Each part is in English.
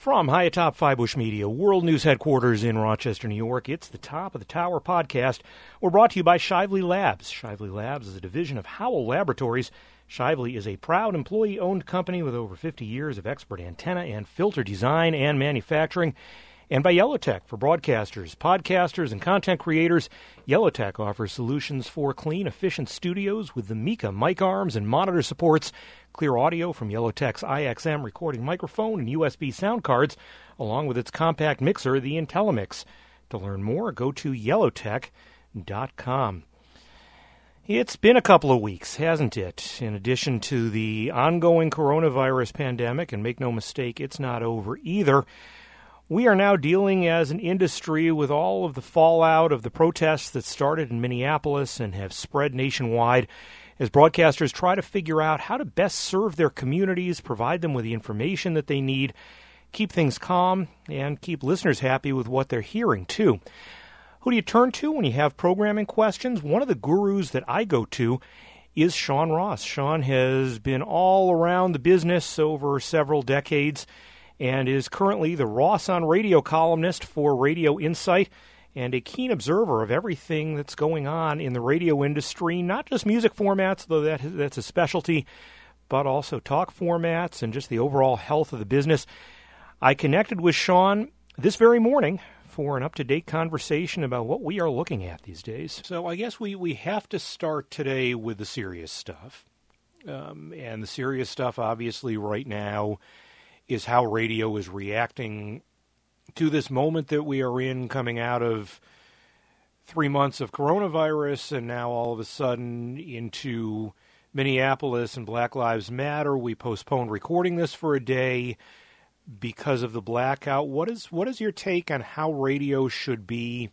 From high atop Fybush Media, World News Headquarters in Rochester, New York, it's the Top of the Tower podcast. We're brought to you by Shively Labs. Shively Labs is a division of Howell Laboratories. Shively is a proud employee owned company with over 50 years of expert antenna and filter design and manufacturing. And by Yellowtec for broadcasters, podcasters, and content creators. Yellowtec offers solutions for clean, efficient studios with the Mika mic arms and monitor supports clear audio from Yellowtec's IXM recording microphone and USB sound cards, along with its compact mixer, the IntelliMix. To learn more, go to yellowtec.com. It's been a couple of weeks, hasn't it? In addition to the ongoing coronavirus pandemic, and make no mistake, it's not over either. We are now dealing as an industry with all of the fallout of the protests that started in Minneapolis and have spread nationwide as broadcasters try to figure out how to best serve their communities, provide them with the information that they need, keep things calm, and keep listeners happy with what they're hearing, too. Who do you turn to when you have programming questions? One of the gurus that I go to is Sean Ross. Sean has been all around the business over several decades and is currently the Ross on Radio columnist for Radio Insight and a keen observer of everything that's going on in the radio industry, not just music formats, though that, that's a specialty, but also talk formats and just the overall health of the business. I connected with Sean this very morning for an up to date conversation about what we are looking at these days. So I guess we, we have to start today with the serious stuff. Um, and the serious stuff, obviously, right now is how radio is reacting to this moment that we are in coming out of three months of coronavirus and now all of a sudden into Minneapolis and Black Lives Matter. We postponed recording this for a day because of the blackout. What is what is your take on how radio should be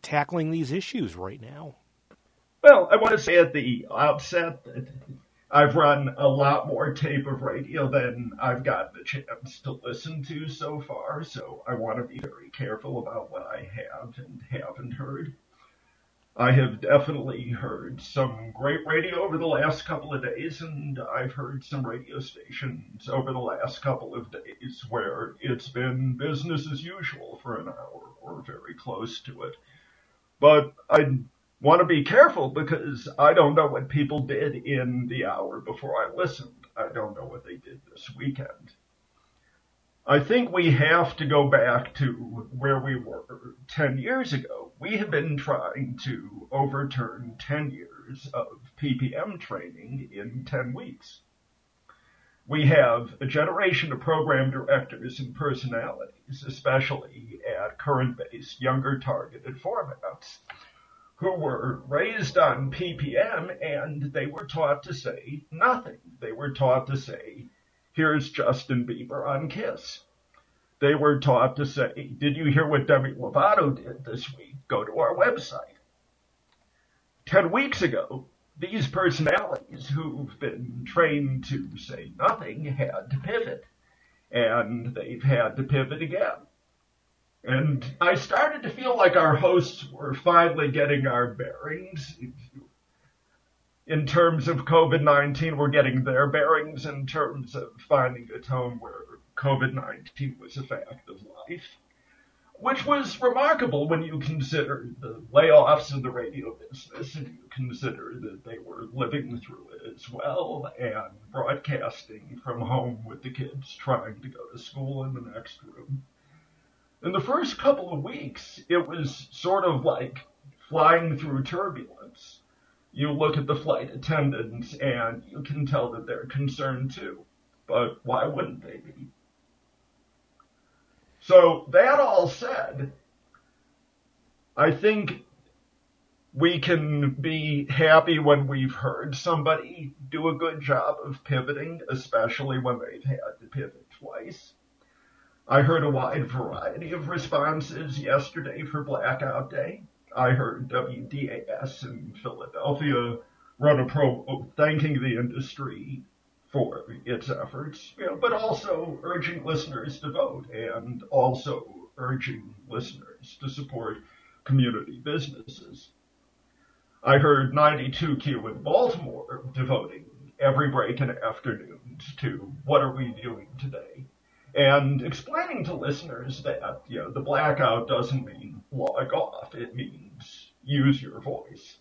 tackling these issues right now? Well, I want to say at the outset I've run a lot more tape of radio than I've gotten a chance to listen to so far, so I want to be very careful about what I have and haven't heard. I have definitely heard some great radio over the last couple of days, and I've heard some radio stations over the last couple of days where it's been business as usual for an hour or very close to it. But I want to be careful because I don't know what people did in the hour before I listened. I don't know what they did this weekend. I think we have to go back to where we were 10 years ago. We have been trying to overturn 10 years of PPM training in 10 weeks. We have a generation of program directors and personalities, especially at current based, younger targeted formats, who were raised on PPM and they were taught to say nothing. They were taught to say, here's Justin Bieber on Kiss. They were taught to say, did you hear what Demi Lovato did this week? Go to our website. Ten weeks ago, these personalities who've been trained to say nothing had to pivot. And they've had to pivot again. And I started to feel like our hosts were finally getting our bearings. In terms of COVID 19, we're getting their bearings in terms of finding a tone where COVID 19 was a fact of life, which was remarkable when you consider the layoffs in the radio business and you consider that they were living through it as well and broadcasting from home with the kids trying to go to school in the next room in the first couple of weeks, it was sort of like flying through turbulence. You look at the flight attendants and you can tell that they're concerned too. But why wouldn't they be? So that all said, I think we can be happy when we've heard somebody do a good job of pivoting, especially when they've had to pivot twice. I heard a wide variety of responses yesterday for Blackout Day. I heard WDAS in Philadelphia run a promo thanking the industry for its efforts, you know, but also urging listeners to vote and also urging listeners to support community businesses. I heard 92Q in Baltimore devoting every break and afternoons to what are we doing today and explaining to listeners that uh, you know the blackout doesn't mean log off; it means use your voice.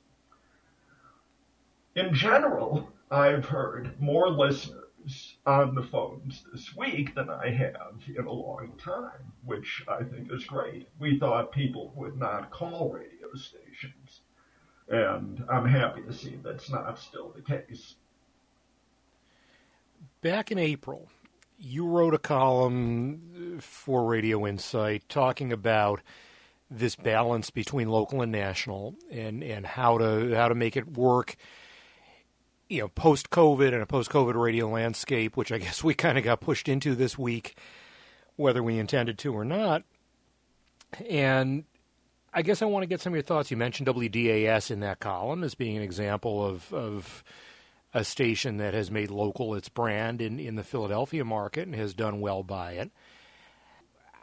In general, I've heard more listeners on the phones this week than I have in a long time, which I think is great. We thought people would not call radio stations, and I'm happy to see that's not still the case. Back in April, you wrote a column uh, for Radio Insight talking about this balance between local and national and, and how to how to make it work you know post COVID and a post COVID radio landscape, which I guess we kind of got pushed into this week, whether we intended to or not. And I guess I want to get some of your thoughts. You mentioned WDAS in that column as being an example of, of a station that has made local its brand in, in the Philadelphia market and has done well by it.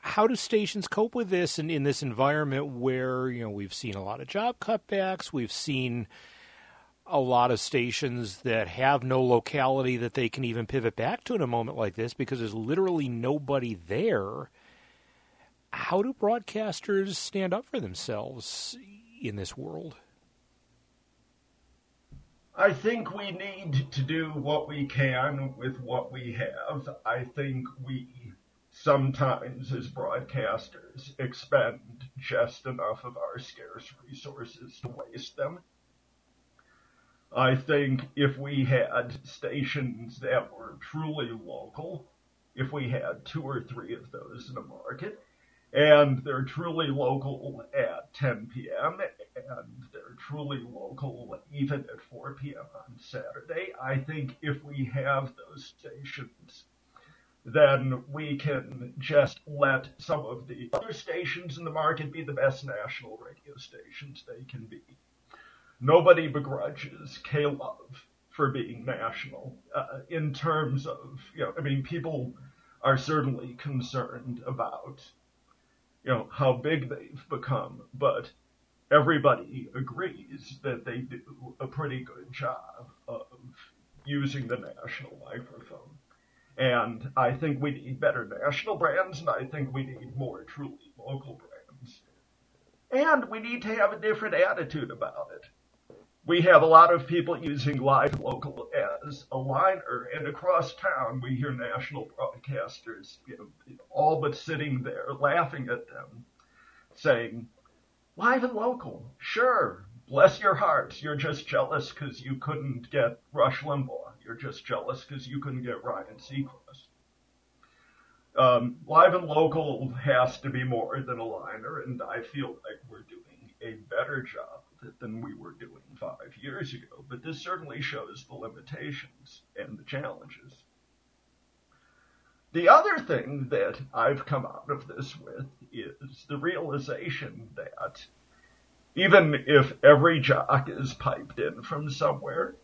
How do stations cope with this in, in this environment where, you know, we've seen a lot of job cutbacks, we've seen a lot of stations that have no locality that they can even pivot back to in a moment like this because there's literally nobody there. How do broadcasters stand up for themselves in this world? I think we need to do what we can with what we have. I think we sometimes, as broadcasters, expend just enough of our scarce resources to waste them. I think if we had stations that were truly local, if we had two or three of those in a market, and they're truly local at 10 p.m. and they're truly local even at 4 p.m. on Saturday. I think if we have those stations, then we can just let some of the other stations in the market be the best national radio stations they can be. Nobody begrudges K-Love for being national uh, in terms of, you know, I mean, people are certainly concerned about you know, how big they've become, but everybody agrees that they do a pretty good job of using the national microphone. And I think we need better national brands, and I think we need more truly local brands. And we need to have a different attitude about it we have a lot of people using live local as a liner, and across town we hear national broadcasters you know, all but sitting there laughing at them, saying, live and local, sure, bless your hearts, you're just jealous because you couldn't get Rush Limbaugh, you're just jealous because you couldn't get Ryan Seacrest. Um, live and local has to be more than a liner, and I feel like we're doing a better job than we were doing five years ago, but this certainly shows the limitations and the challenges. The other thing that I've come out of this with is the realization that even if every jock is piped in from somewhere,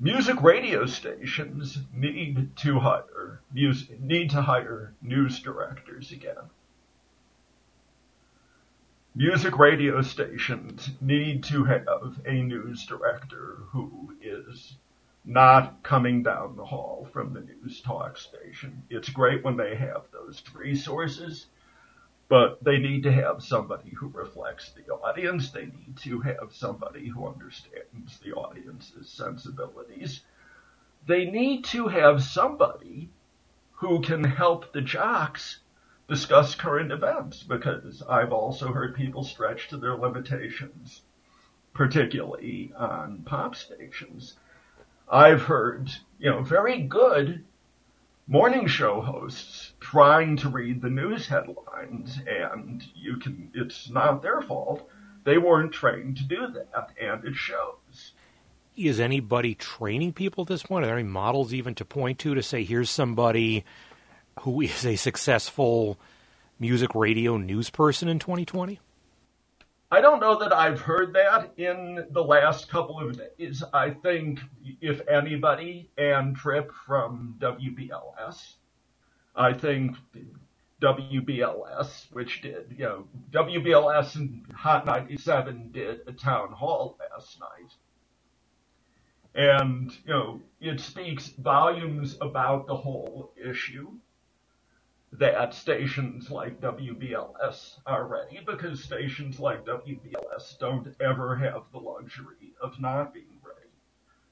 music radio stations need to hire music, need to hire news directors again music radio stations need to have a news director who is not coming down the hall from the news talk station. It's great when they have those resources, but they need to have somebody who reflects the audience. They need to have somebody who understands the audience's sensibilities. They need to have somebody who can help the jocks discuss current events because I've also heard people stretch to their limitations, particularly on pop stations. I've heard, you know, very good morning show hosts trying to read the news headlines and you can, it's not their fault. They weren't trained to do that and it shows. Is anybody training people at this point? Are there any models even to point to to say, here's somebody who is a successful music radio news person in 2020? I don't know that I've heard that in the last couple of days. I think, if anybody, Ann Tripp from WBLS. I think WBLS, which did, you know, WBLS and Hot 97 did a town hall last night. And, you know, it speaks volumes about the whole issue. That stations like WBLS are ready because stations like WBLS don't ever have the luxury of not being ready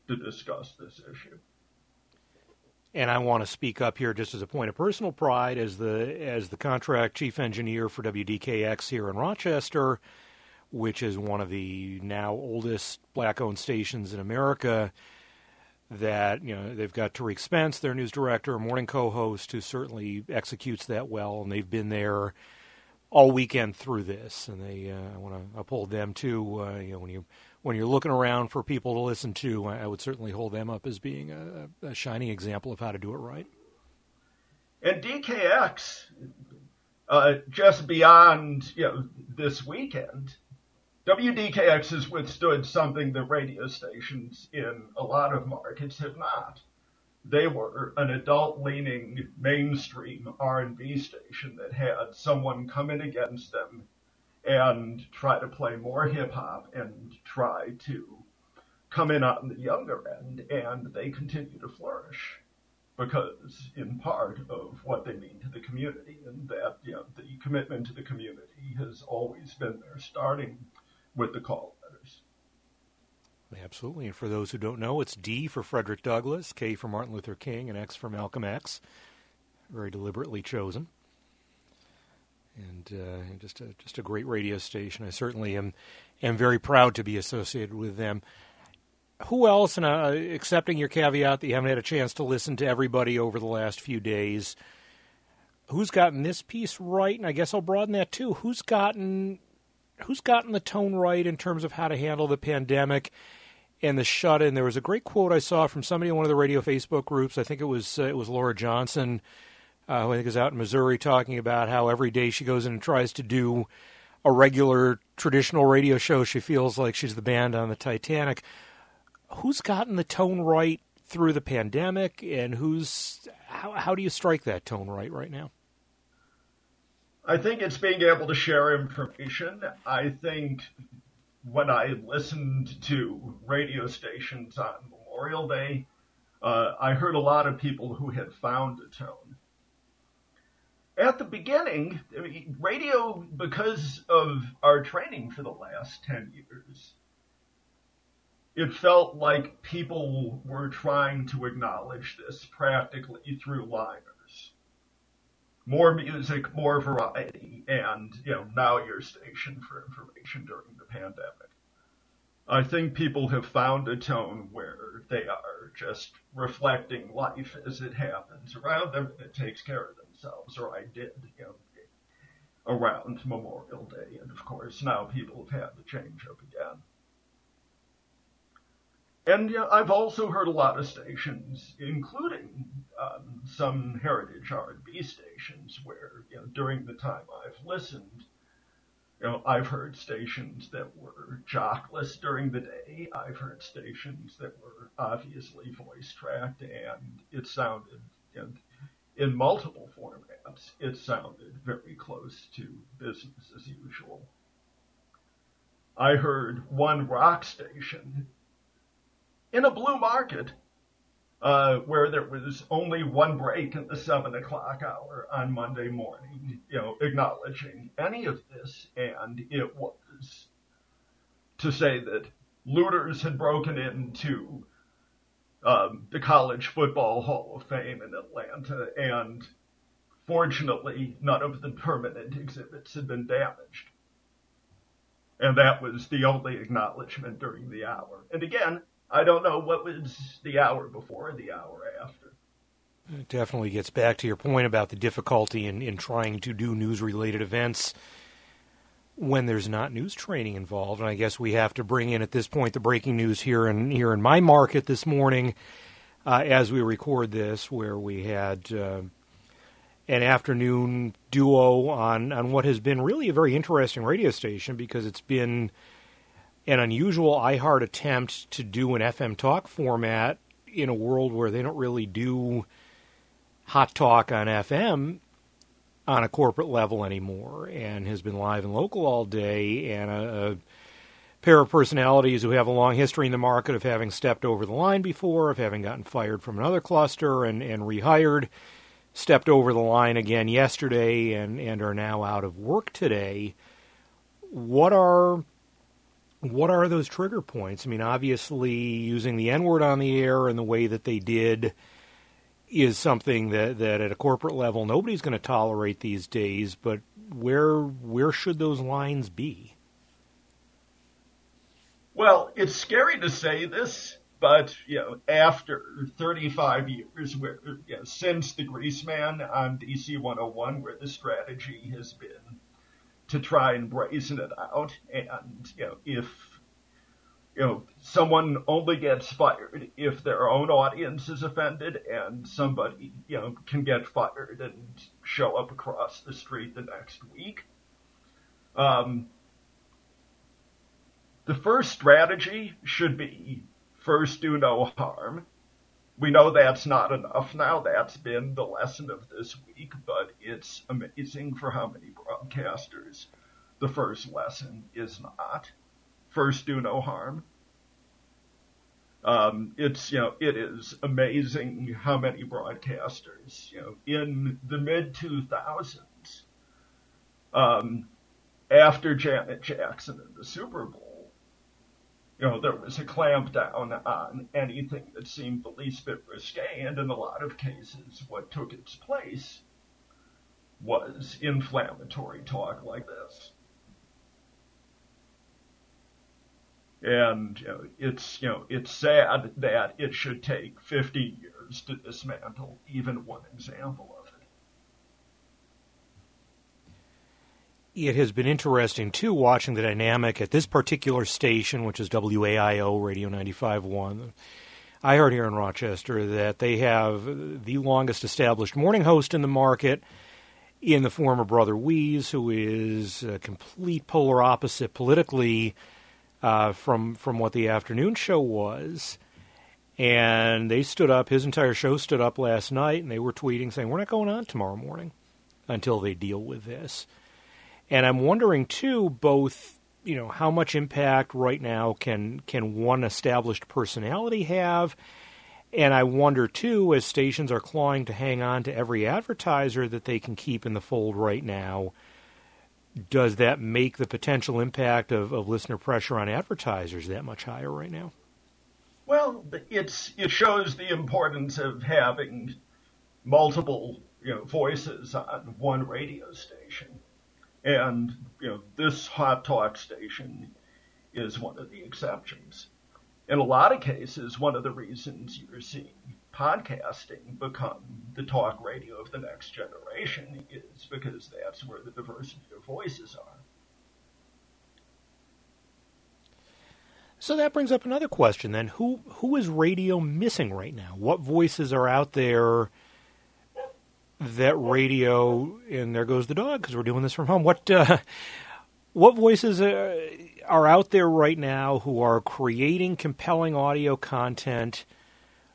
to discuss this issue. And I want to speak up here just as a point of personal pride as the as the contract chief engineer for WDKX here in Rochester, which is one of the now oldest black-owned stations in America that you know they've got Tariq Spence, their news director, morning co-host, who certainly executes that well, and they've been there all weekend through this, and they uh, I want to uphold them too. Uh, you know, when you when you're looking around for people to listen to, I would certainly hold them up as being a, a shining example of how to do it right. And DKX, uh, just beyond you know this weekend, WDKX has withstood something that radio stations in a lot of markets have not. They were an adult-leaning mainstream R&B station that had someone come in against them and try to play more hip hop and try to come in on the younger end, and they continue to flourish because, in part, of what they mean to the community, and that you know the commitment to the community has always been there, starting with the call letters. Absolutely. And for those who don't know, it's D for Frederick Douglass, K for Martin Luther King, and X for Malcolm X. Very deliberately chosen. And uh, just a just a great radio station. I certainly am am very proud to be associated with them. Who else? And uh, accepting your caveat that you haven't had a chance to listen to everybody over the last few days, who's gotten this piece right? And I guess I'll broaden that too. Who's gotten who's gotten the tone right in terms of how to handle the pandemic and the shut in. There was a great quote I saw from somebody in one of the radio Facebook groups. I think it was uh, it was Laura Johnson, uh, who I think is out in Missouri, talking about how every day she goes in and tries to do a regular traditional radio show. She feels like she's the band on the Titanic. Who's gotten the tone right through the pandemic, and who's how, how do you strike that tone right right now? I think it's being able to share information. I think when I listened to radio stations on Memorial Day, uh, I heard a lot of people who had found a tone. At the beginning, radio, because of our training for the last 10 years, it felt like people were trying to acknowledge this practically through liner more music, more variety, and you know now your station for information during the pandemic. I think people have found a tone where they are just reflecting life as it happens around them and it takes care of themselves, or I did, you know, around Memorial Day. And of course, now people have had to change up again. And yeah, I've also heard a lot of stations, including um, some heritage R&B stations, where you know during the time I've listened, you know I've heard stations that were jockless during the day. I've heard stations that were obviously voice tracked, and it sounded in multiple formats. It sounded very close to business as usual. I heard one rock station in a blue market uh, where there was only one break in the seven o'clock hour on Monday morning, you know, acknowledging any of this, and it was to say that looters had broken into um, the College Football Hall of Fame in Atlanta, and fortunately, none of the permanent exhibits had been damaged. And that was the only acknowledgement during the hour. And again, I don't know what was the hour before the hour after. It definitely gets back to your point about the difficulty in, in trying to do news related events when there's not news training involved. And I guess we have to bring in at this point the breaking news here in here in my market this morning uh, as we record this, where we had uh, an afternoon duo on on what has been really a very interesting radio station because it's been an unusual iHeart attempt to do an FM talk format in a world where they don't really do hot talk on FM on a corporate level anymore and has been live and local all day and a, a pair of personalities who have a long history in the market of having stepped over the line before, of having gotten fired from another cluster and, and rehired stepped over the line again yesterday and, and are now out of work today. What are what are those trigger points? I mean, obviously, using the N word on the air in the way that they did is something that, that at a corporate level nobody's going to tolerate these days. But where where should those lines be? Well, it's scary to say this, but you know, after 35 years, where you know, since the Greaseman on DC 101, where the strategy has been to try and brazen it out. And, you know, if, you know, someone only gets fired if their own audience is offended and somebody, you know, can get fired and show up across the street the next week. Um, the first strategy should be first do no harm we know that's not enough now. That's been the lesson of this week, but it's amazing for how many broadcasters the first lesson is not. First, do no harm. Um, it's, you know, it is amazing how many broadcasters, you know, in the mid 2000s, um, after Janet Jackson and the Super Bowl, you know, there was a clampdown on anything that seemed the least bit risque, and in a lot of cases, what took its place was inflammatory talk like this. And you know, it's you know it's sad that it should take 50 years to dismantle even one example of it has been interesting too watching the dynamic at this particular station, which is WAIO Radio 95.1. I heard here in Rochester that they have the longest established morning host in the market in the former Brother Wease, who is a complete polar opposite politically uh, from from what the afternoon show was. And they stood up, his entire show stood up last night, and they were tweeting saying, We're not going on tomorrow morning until they deal with this. And I'm wondering too, both you know how much impact right now can can one established personality have, and I wonder too, as stations are clawing to hang on to every advertiser that they can keep in the fold right now, does that make the potential impact of, of listener pressure on advertisers that much higher right now? Well, it's it shows the importance of having multiple you know voices on one radio station. And, you know, this hot talk station is one of the exceptions. In a lot of cases, one of the reasons you're seeing podcasting become the talk radio of the next generation is because that's where the diversity of voices are. So that brings up another question then. Who who is radio missing right now? What voices are out there that radio, and there goes the dog because we're doing this from home. What uh, what voices uh, are out there right now who are creating compelling audio content,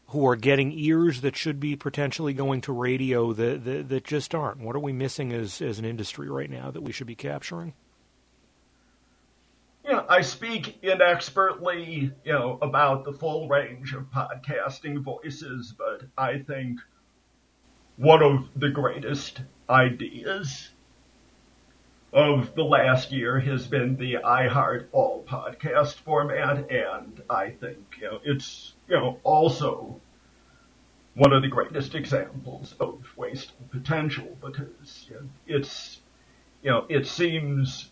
who are getting ears that should be potentially going to radio that, that, that just aren't? What are we missing as as an industry right now that we should be capturing? Know, I speak inexpertly, you know, about the full range of podcasting voices, but I think one of the greatest ideas of the last year has been the iHeart All podcast format, and I think you know it's you know also one of the greatest examples of wasted potential because you know, it's you know it seems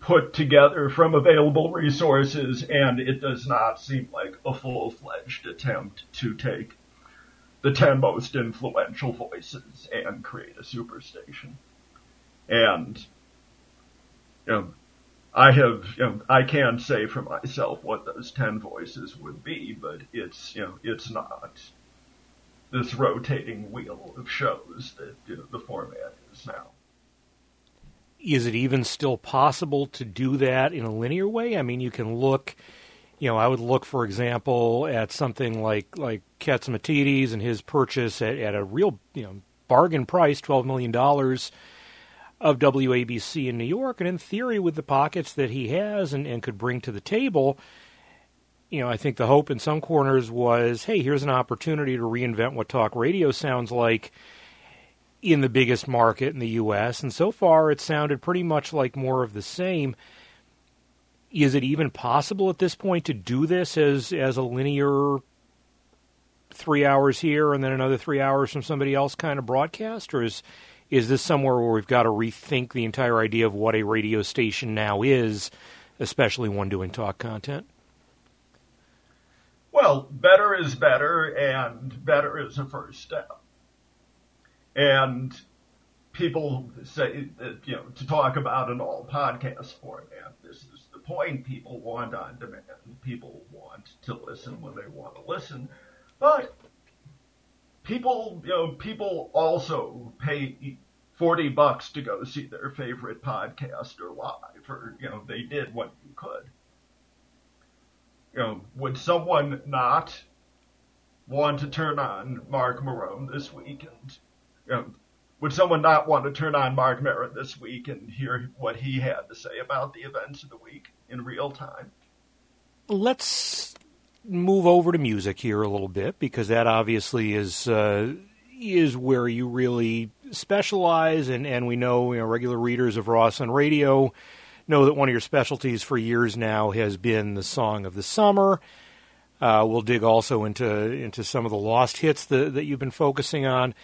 put together from available resources, and it does not seem like a full-fledged attempt to take the 10 most influential voices and create a superstation. And, you know, I have, you know, I can't say for myself what those 10 voices would be, but it's, you know, it's not this rotating wheel of shows that you know, the format is now. Is it even still possible to do that in a linear way? I mean, you can look you know, I would look, for example, at something like like Catsimatidis and his purchase at, at a real you know bargain price, twelve million dollars of WABC in New York, and in theory, with the pockets that he has and, and could bring to the table, you know, I think the hope in some corners was, hey, here's an opportunity to reinvent what talk radio sounds like. in the biggest market in the U.S., and so far it sounded pretty much like more of the same. Is it even possible at this point to do this as as a linear three hours here and then another three hours from somebody else kind of broadcast, or is is this somewhere where we've got to rethink the entire idea of what a radio station now is, especially one doing talk content? Well, better is better, and better is a first step. And people say that, you know, to talk about an all podcast format, this point. People want on demand. People want to listen when they want to listen. But people, you know, people also pay 40 bucks to go see their favorite podcast or live, or, you know, they did what you could. You know, would someone not want to turn on Marc Maron this week and, you know, would someone not want to turn on Marc Maron this week and hear what he had to say about the events of the week in real time? Let's move over to music here a little bit because that obviously is uh, is where you really specialize, and, and we know, you know regular readers of Ross on Radio know that one of your specialties for years now has been the song of the summer. Uh, we'll dig also into into some of the lost hits that, that you've been focusing on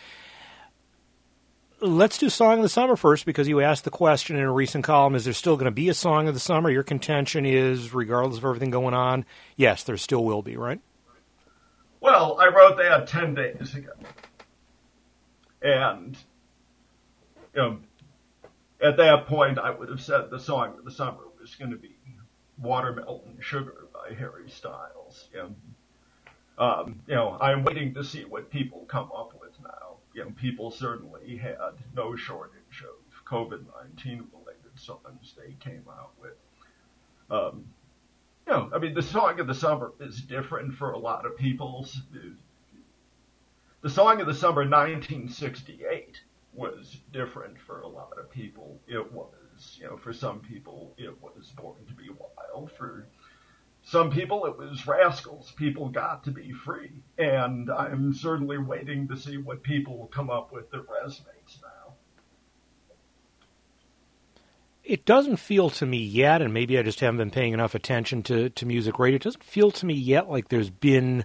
let's do Song of the Summer first because you asked the question in a recent column is there still going to be a Song of the Summer? Your contention is, regardless of everything going on, yes, there still will be, right? Well, I wrote that 10 days ago. And, you know, at that point, I would have said the Song of the Summer was going to be Watermelon Sugar by Harry Styles. And, um, you know, I'm waiting to see what people come up with you know, people certainly had no shortage of COVID-19 related songs they came out with. Um, you know, I mean, the song of the summer is different for a lot of people. The song of the summer 1968 was different for a lot of people. It was, you know, for some people, it was Born to Be Wild. For some people it was rascals. People got to be free. And I'm certainly waiting to see what people will come up with that resonates now. It doesn't feel to me yet, and maybe I just haven't been paying enough attention to, to music radio. It doesn't feel to me yet like there's been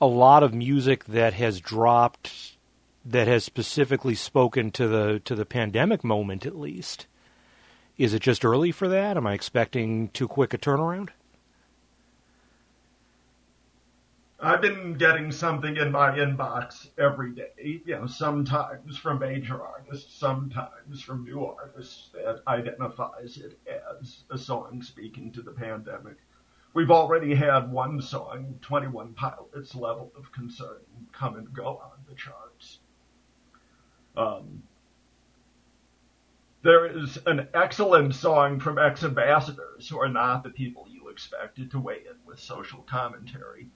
a lot of music that has dropped that has specifically spoken to the to the pandemic moment at least. Is it just early for that? Am I expecting too quick a turnaround? I've been getting something in my inbox every day, you know, sometimes from major artists, sometimes from new artists that identifies it as a song speaking to the pandemic. We've already had one song, 21 Pilots Level of Concern, come and go on the charts. Um, there is an excellent song from X Ambassadors who are not the people you expected to weigh in with social commentary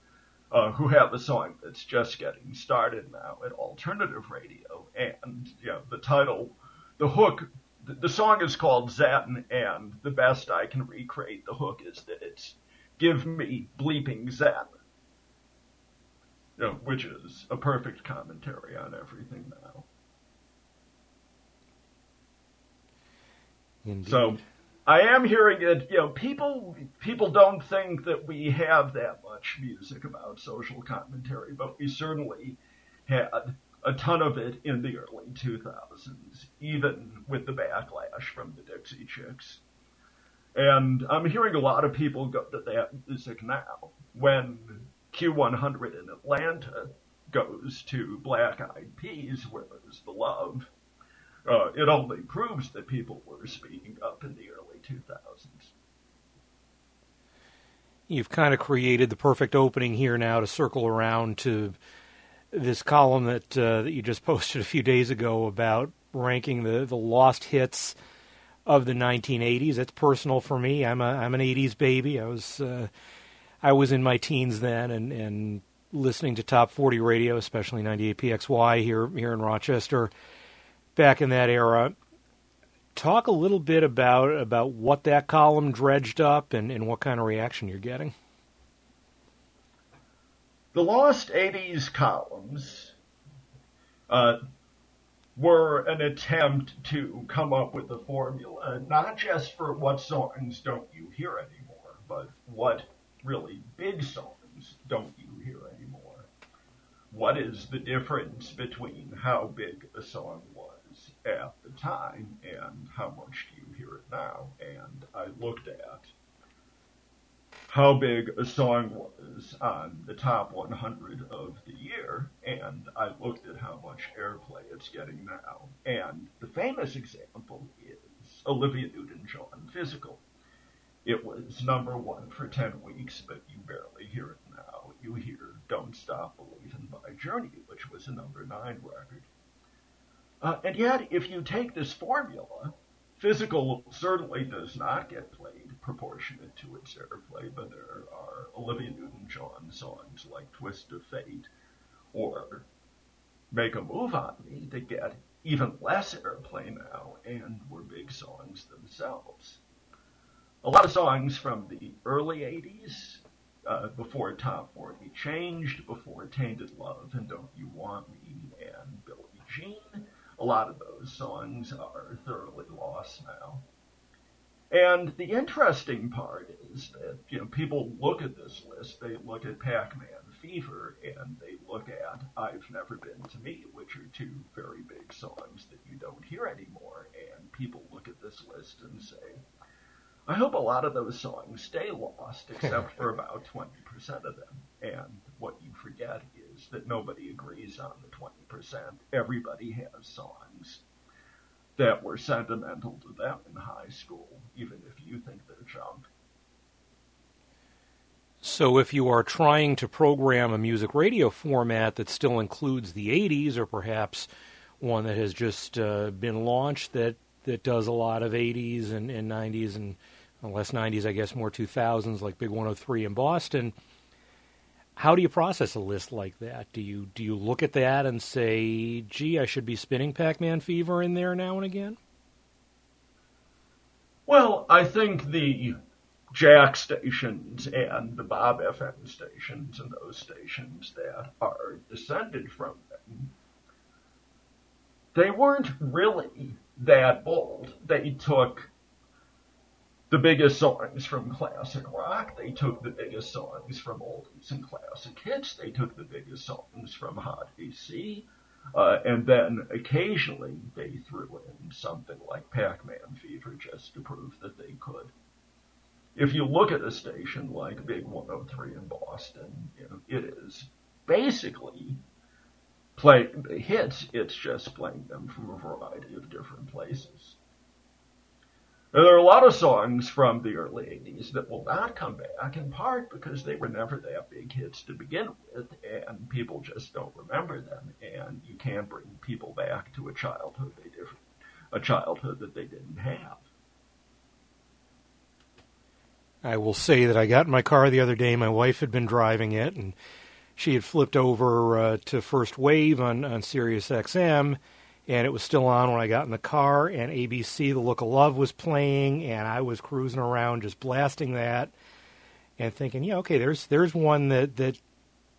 uh, who have a song that's just getting started now at alternative radio. And, you know, the title, the hook, the, the song is called Zen, and the best I can recreate the hook is that it's give me bleeping Zen. You know, which is a perfect commentary on everything now. Indeed. So I am hearing it. You know, people people don't think that we have that much music about social commentary, but we certainly had a ton of it in the early 2000s, even with the backlash from the Dixie Chicks. And I'm hearing a lot of people go to that music now. When Q100 in Atlanta goes to Black Eyed Peas, where there's the love, uh, it only proves that people were speaking up in the 2000s. You've kind of created the perfect opening here now to circle around to this column that uh, that you just posted a few days ago about ranking the, the lost hits of the 1980s. It's personal for me. I'm a I'm an 80s baby. I was uh, I was in my teens then, and and listening to top 40 radio, especially 98 PXY here here in Rochester back in that era. Talk a little bit about about what that column dredged up and, and what kind of reaction you're getting. The Lost 80s columns, uh, were an attempt to come up with a formula, not just for what songs don't you hear anymore, but what really big songs don't you hear anymore. What is the difference between how big a song at the time and how much do you hear it now? And I looked at how big a song was on the top 100 of the year, and I looked at how much airplay it's getting now. And the famous example is Olivia Newton-John Physical. It was number one for 10 weeks, but you barely hear it now. You hear Don't Stop Believin' by Journey, which was a number nine record. Uh, and yet, if you take this formula, Physical certainly does not get played proportionate to its airplay, but there are Olivia Newton-John songs like Twist of Fate or Make a Move on Me that get even less airplay now and were big songs themselves. A lot of songs from the early 80s, uh, before Top 40 changed, before Tainted Love and Don't You Want Me and Billie Jean, a lot of those songs are thoroughly lost now. And the interesting part is that, you know, people look at this list, they look at Pac-Man Fever, and they look at I've Never Been to Me, which are two very big songs that you don't hear anymore. And people look at this list and say, I hope a lot of those songs stay lost, except for about 20% of them. And what you forget is that nobody agrees on the 20%. Everybody has songs that were sentimental to them in high school, even if you think they're junk. So, if you are trying to program a music radio format that still includes the 80s, or perhaps one that has just uh, been launched that, that does a lot of 80s and, and 90s and less 90s, I guess, more 2000s, like Big 103 in Boston, how do you process a list like that? Do you do you look at that and say, "Gee, I should be spinning Pac-Man Fever in there now and again"? Well, I think the Jack stations and the Bob FM stations and those stations that are descended from them, they weren't really that bold. They took the biggest songs from classic rock. They took the biggest songs from oldies and classic hits. They took the biggest songs from Hot AC. Uh, and then occasionally they threw in something like Pac-Man Fever just to prove that they could. If you look at a station like Big 103 in Boston, you know, it is basically playing the hits. It's just playing them from a variety of different places. There are a lot of songs from the early 80s that will not come back, in part because they were never that big hits to begin with, and people just don't remember them, and you can't bring people back to a childhood they did, a childhood that they didn't have. I will say that I got in my car the other day. My wife had been driving it, and she had flipped over uh, to First Wave on on Sirius XM and it was still on when I got in the car, and ABC, The Look of Love, was playing, and I was cruising around just blasting that, and thinking, yeah, okay, there's there's one that that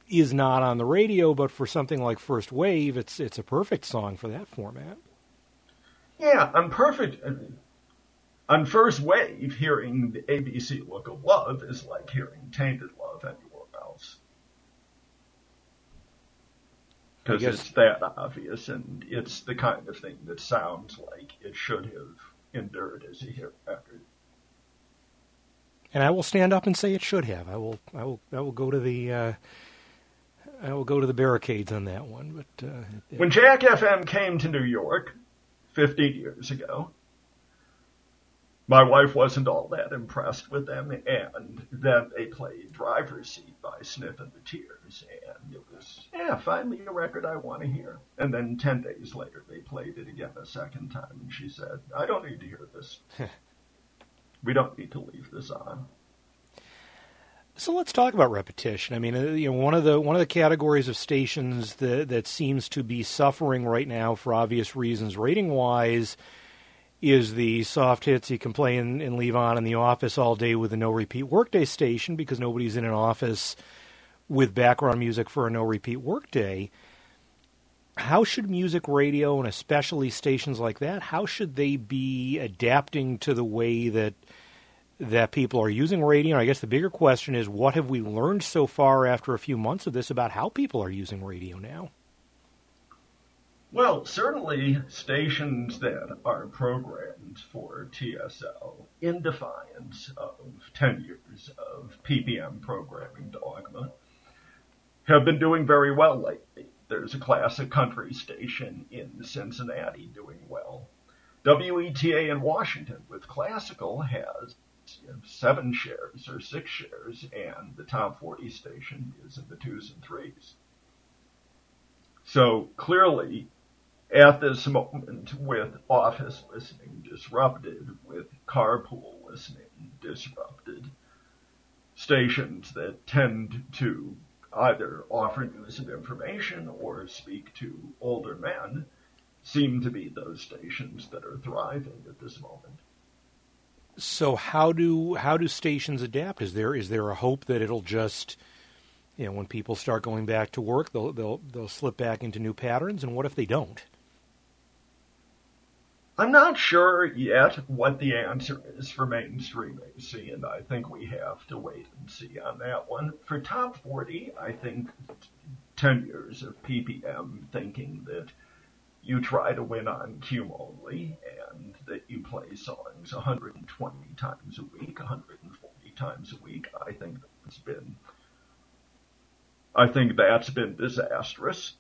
is not on the radio, but for something like First Wave, it's it's a perfect song for that format. Yeah, I'm perfect. On First Wave, hearing the ABC Look of Love is like hearing Tainted Love because it's that obvious and it's the kind of thing that sounds like it should have endured as a hit record. And I will stand up and say it should have. I will. I will. I will go to the. Uh, I will go to the barricades on that one. But uh, when Jack FM came to New York, 15 years ago, my wife wasn't all that impressed with them, and then they played Driver's Seat by Sniff 'n' the Tears, and it was, yeah, finally a record I want to hear. And then 10 days later, they played it again a second time, and she said, I don't need to hear this. we don't need to leave this on. So let's talk about repetition. I mean, uh, you know, one of the one of the categories of stations that that seems to be suffering right now for obvious reasons, rating wise, is the soft hits you can play and, and leave on in the office all day with a no repeat workday station because nobody's in an office with background music for a no repeat workday. how should music radio and especially stations like that how should they be adapting to the way that that people are using radio i guess the bigger question is what have we learned so far after a few months of this about how people are using radio now well, certainly stations that are programmed for TSL in defiance of 10 years of PPM programming dogma have been doing very well lately. There's a classic country station in Cincinnati doing well. WETA in Washington with classical has you know, seven shares or six shares, and the top 40 station is in the twos and threes. So clearly, at this moment with office listening disrupted, with carpool listening disrupted, stations that tend to either offer news and information or speak to older men seem to be those stations that are thriving at this moment. So how do how do stations adapt? Is there is there a hope that it'll just you know when people start going back to work they'll they'll they'll slip back into new patterns and what if they don't? I'm not sure yet what the answer is for mainstream AC, and I think we have to wait and see on that one. For top 40, I think 10 years of PPM thinking that you try to win on cue only and that you play songs 120 times a week, 140 times a week. I think that's been I think that's been disastrous.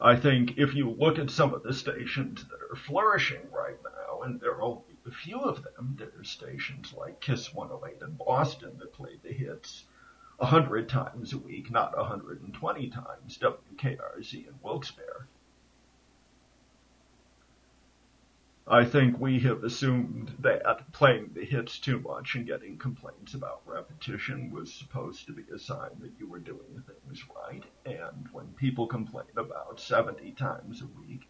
I think if you look at some of the stations that are flourishing right now, and there are only a few of them, there are stations like Kiss 108 in Boston that play the hits 100 times a week, not 120 times, WKRZ in Wilkes-Barre. I think we have assumed that playing the hits too much and getting complaints about repetition was supposed to be a sign that you were doing things right. And when people complain about 70 times a week,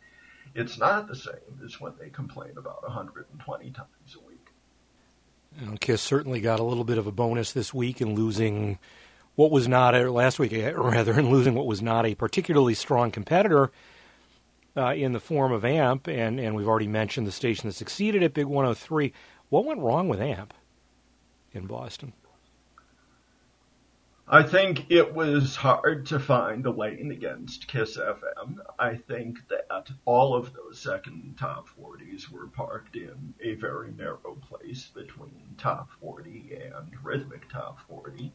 it's not the same as when they complain about 120 times a week. And Kiss certainly got a little bit of a bonus this week in losing what was not a, last week, eh, rather, in losing what was not a particularly strong competitor uh, in the form of AMP, and, and we've already mentioned the station that succeeded at Big 103. What went wrong with AMP in Boston? I think it was hard to find a lane against Kiss FM. I think that all of those second top 40s were parked in a very narrow place between top 40 and rhythmic top 40.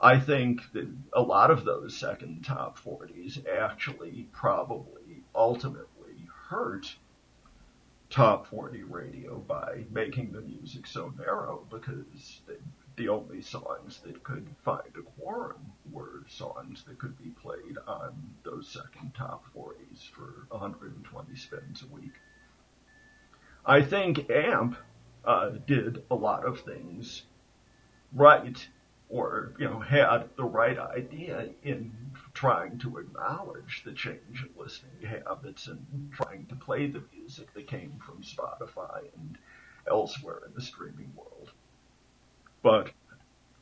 I think that a lot of those second top 40s actually probably ultimately hurt top 40 radio by making the music so narrow because they, the only songs that could find a quorum were songs that could be played on those second top 40s for 120 spins a week. I think AMP uh, did a lot of things right or you know had the right idea in trying to acknowledge the change in listening habits and trying to play the music that came from Spotify and elsewhere in the streaming world. But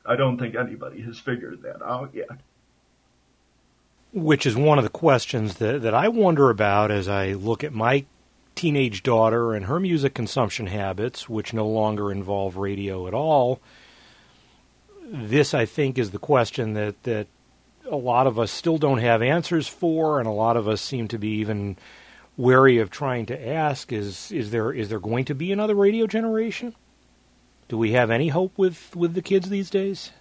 I don't think anybody has figured that out yet. Which is one of the questions that, that I wonder about as I look at my teenage daughter and her music consumption habits, which no longer involve radio at all this, I think, is the question that, that a lot of us still don't have answers for, and a lot of us seem to be even wary of trying to ask: is is there is there going to be another radio generation? Do we have any hope with with the kids these days?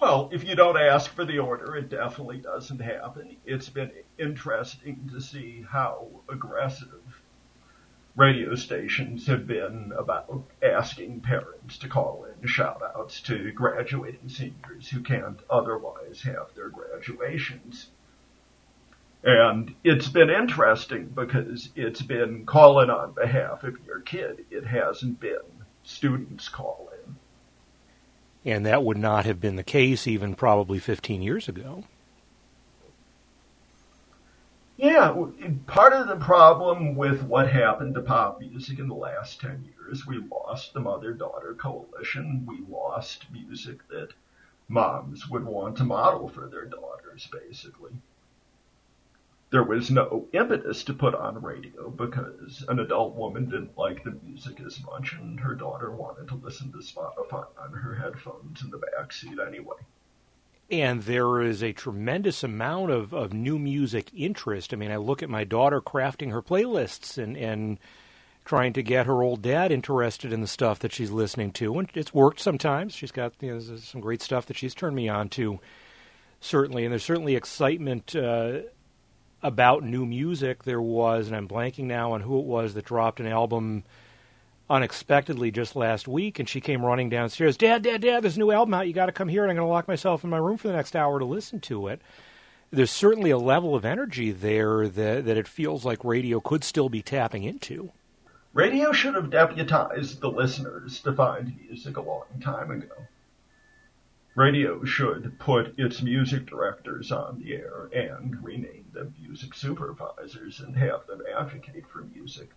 Well, if you don't ask for the order, it definitely doesn't happen. It's been interesting to see how aggressive radio stations have been about asking parents to call in shout outs to graduating seniors who can't otherwise have their graduations. And it's been interesting because it's been calling on behalf of your kid. It hasn't been students calling. And that would not have been the case even probably 15 years ago. Yeah, part of the problem with what happened to pop music in the last 10 years, we lost the mother daughter coalition. We lost music that moms would want to model for their daughters, basically. there was no impetus to put on radio because an adult woman didn't like the music as much, and her daughter wanted to listen to Spotify on her headphones in the back seat anyway. And there is a tremendous amount of, of new music interest. I mean, I look at my daughter crafting her playlists and, and trying to get her old dad interested in the stuff that she's listening to, and it's worked sometimes. She's got you know, some great stuff that she's turned me on to, certainly, and there's certainly excitement uh, about new music. There was, and I'm blanking now on who it was that dropped an album unexpectedly just last week, and she came running downstairs, Dad, Dad, Dad, there's a new album out. You got to come here, and I'm going to lock myself in my room for the next hour to listen to it. There's certainly a level of energy there that, that it feels like radio could still be tapping into. Radio should have deputized the listeners to find music a long time ago. Radio should put its music directors on the air and rename them music supervisors and have them advocate for music.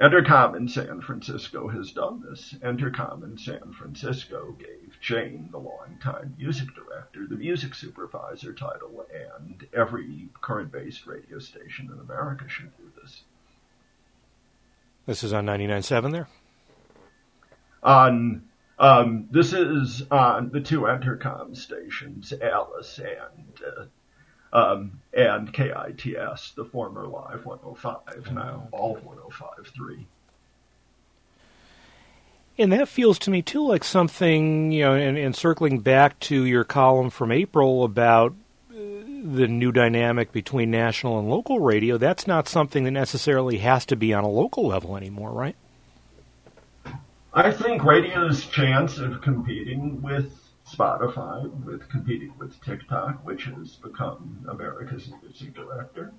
Entercom in San Francisco has done this. Entercom in San Francisco gave Jane, the longtime music director, the music supervisor title, and every current based radio station in America should do this. This is on 99.7 there? On, um, this is on the two Entercom stations, Alice and, uh, um, and KITS, the former Live 105, now Alt 105.3. And that feels to me too like something, you know, and, and circling back to your column from April about the new dynamic between national and local radio, that's not something that necessarily has to be on a local level anymore, right? I think radio's chance of competing with Spotify, with competing with TikTok, which has become America's music director,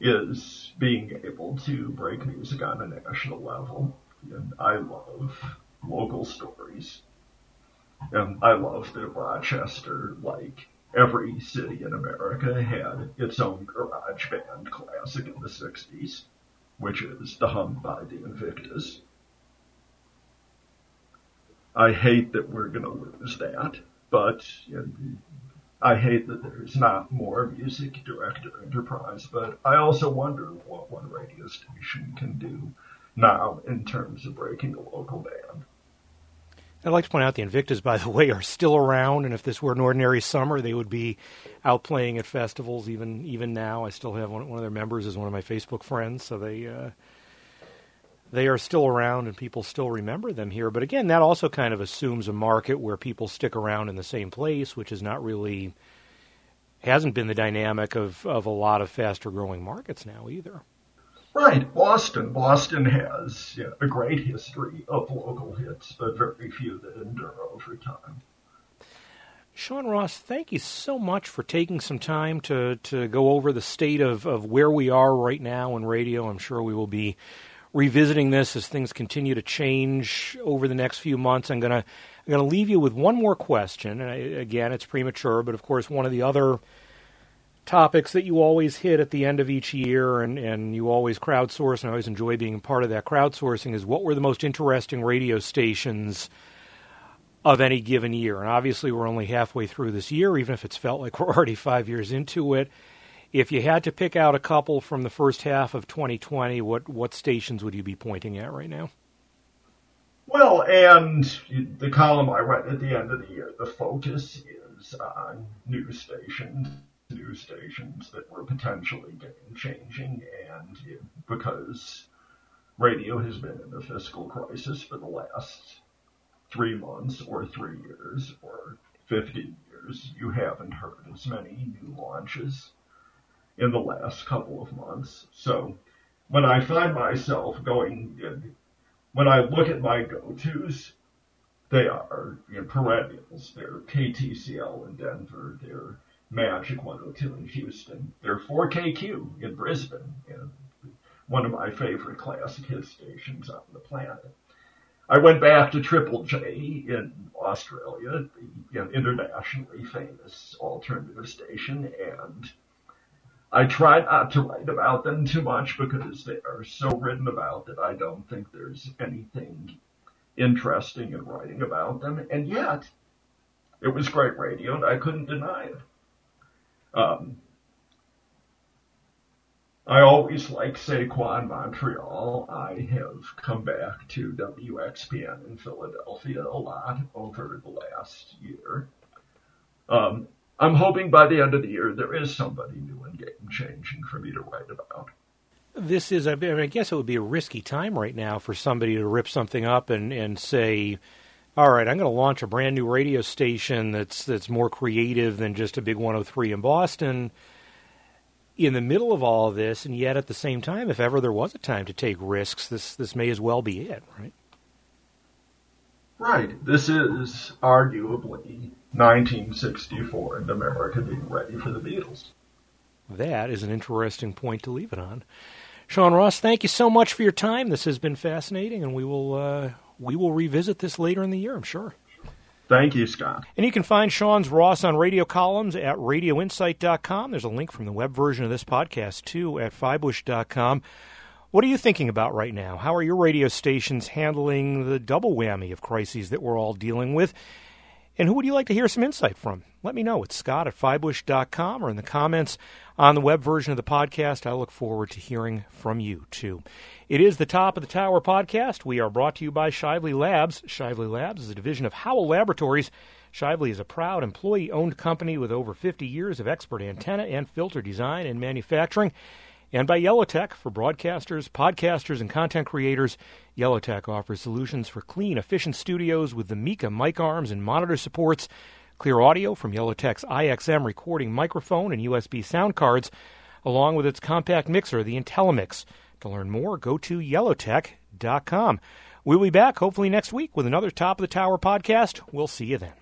is being able to break music on a national level. And I love local stories. And I love that Rochester, like every city in America had its own garage band classic in the 60s, which is the Hump by the Invictas. I hate that we're going to lose that, but you know, I hate that there's not more music director enterprise, but I also wonder what one radio station can do now in terms of breaking a local band. I'd like to point out the Invictas, by the way, are still around, and if this were an ordinary summer, they would be out playing at festivals even even now. I still have one, one of their members is one of my Facebook friends, so they uh, they are still around and people still remember them here. But again, that also kind of assumes a market where people stick around in the same place, which is not really hasn't been the dynamic of, of a lot of faster growing markets now either. Right, Boston. Boston has yeah, a great history of local hits, but very few that endure over time. Sean Ross, thank you so much for taking some time to, to go over the state of, of where we are right now in radio. I'm sure we will be revisiting this as things continue to change over the next few months. I'm gonna I'm gonna leave you with one more question, and I, again, it's premature, but of course, one of the other topics that you always hit at the end of each year and, and you always crowdsource and I always enjoy being a part of that crowdsourcing is what were the most interesting radio stations of any given year. And obviously we're only halfway through this year, even if it's felt like we're already five years into it. If you had to pick out a couple from the first half of 2020, what, what stations would you be pointing at right now? Well, and the column I write at the end of the year, the focus is on news stations news stations that were potentially game changing, and because radio has been in a fiscal crisis for the last three months or three years or 50 years, you haven't heard as many new launches in the last couple of months. So when I find myself going, when I look at my go-tos, they are you know, perennials. They're KTCL in Denver. They're Magic 102 in Houston. They're 4KQ in Brisbane, one of my favorite classic hit stations on the planet. I went back to Triple J in Australia, the you know, internationally famous alternative station, and I try not to write about them too much because they are so written about that I don't think there's anything interesting in writing about them. And yet, it was great radio, and I couldn't deny it. Um, I always like Saquon Montreal. I have come back to WXPN in Philadelphia a lot over the last year. Um, I'm hoping by the end of the year there is somebody new and game changing for me to write about. This is, I, mean, I guess it would be a risky time right now for somebody to rip something up and, and say, all right, I'm going to launch a brand new radio station that's that's more creative than just a big 103 in Boston in the middle of all of this, and yet at the same time, if ever there was a time to take risks, this this may as well be it, right? Right. This is arguably 1964 and America being ready for the Beatles. That is an interesting point to leave it on. Sean Ross, thank you so much for your time. This has been fascinating, and we will uh, we will revisit this later in the year, I'm sure. Thank you, Scott. And you can find Sean's Ross on radio columns at radioinsight.com. There's a link from the web version of this podcast, too, at fybush.com. What are you thinking about right now? How are your radio stations handling the double whammy of crises that we're all dealing with? And who would you like to hear some insight from? Let me know. It's scott at fybush.com or in the comments on the web version of the podcast. I look forward to hearing from you, too. It is the Top of the Tower podcast. We are brought to you by Shively Labs. Shively Labs is a division of Howell Laboratories. Shively is a proud employee owned company with over 50 years of expert antenna and filter design and manufacturing. And by Yellowtec for broadcasters, podcasters, and content creators. Yellowtec offers solutions for clean, efficient studios with the Mika mic arms and monitor supports, clear audio from Yellowtec's IXM recording microphone and USB sound cards, along with its compact mixer, the IntelliMix. To learn more, go to yellowtec.com. We'll be back hopefully next week with another Top of the Tower podcast. We'll see you then.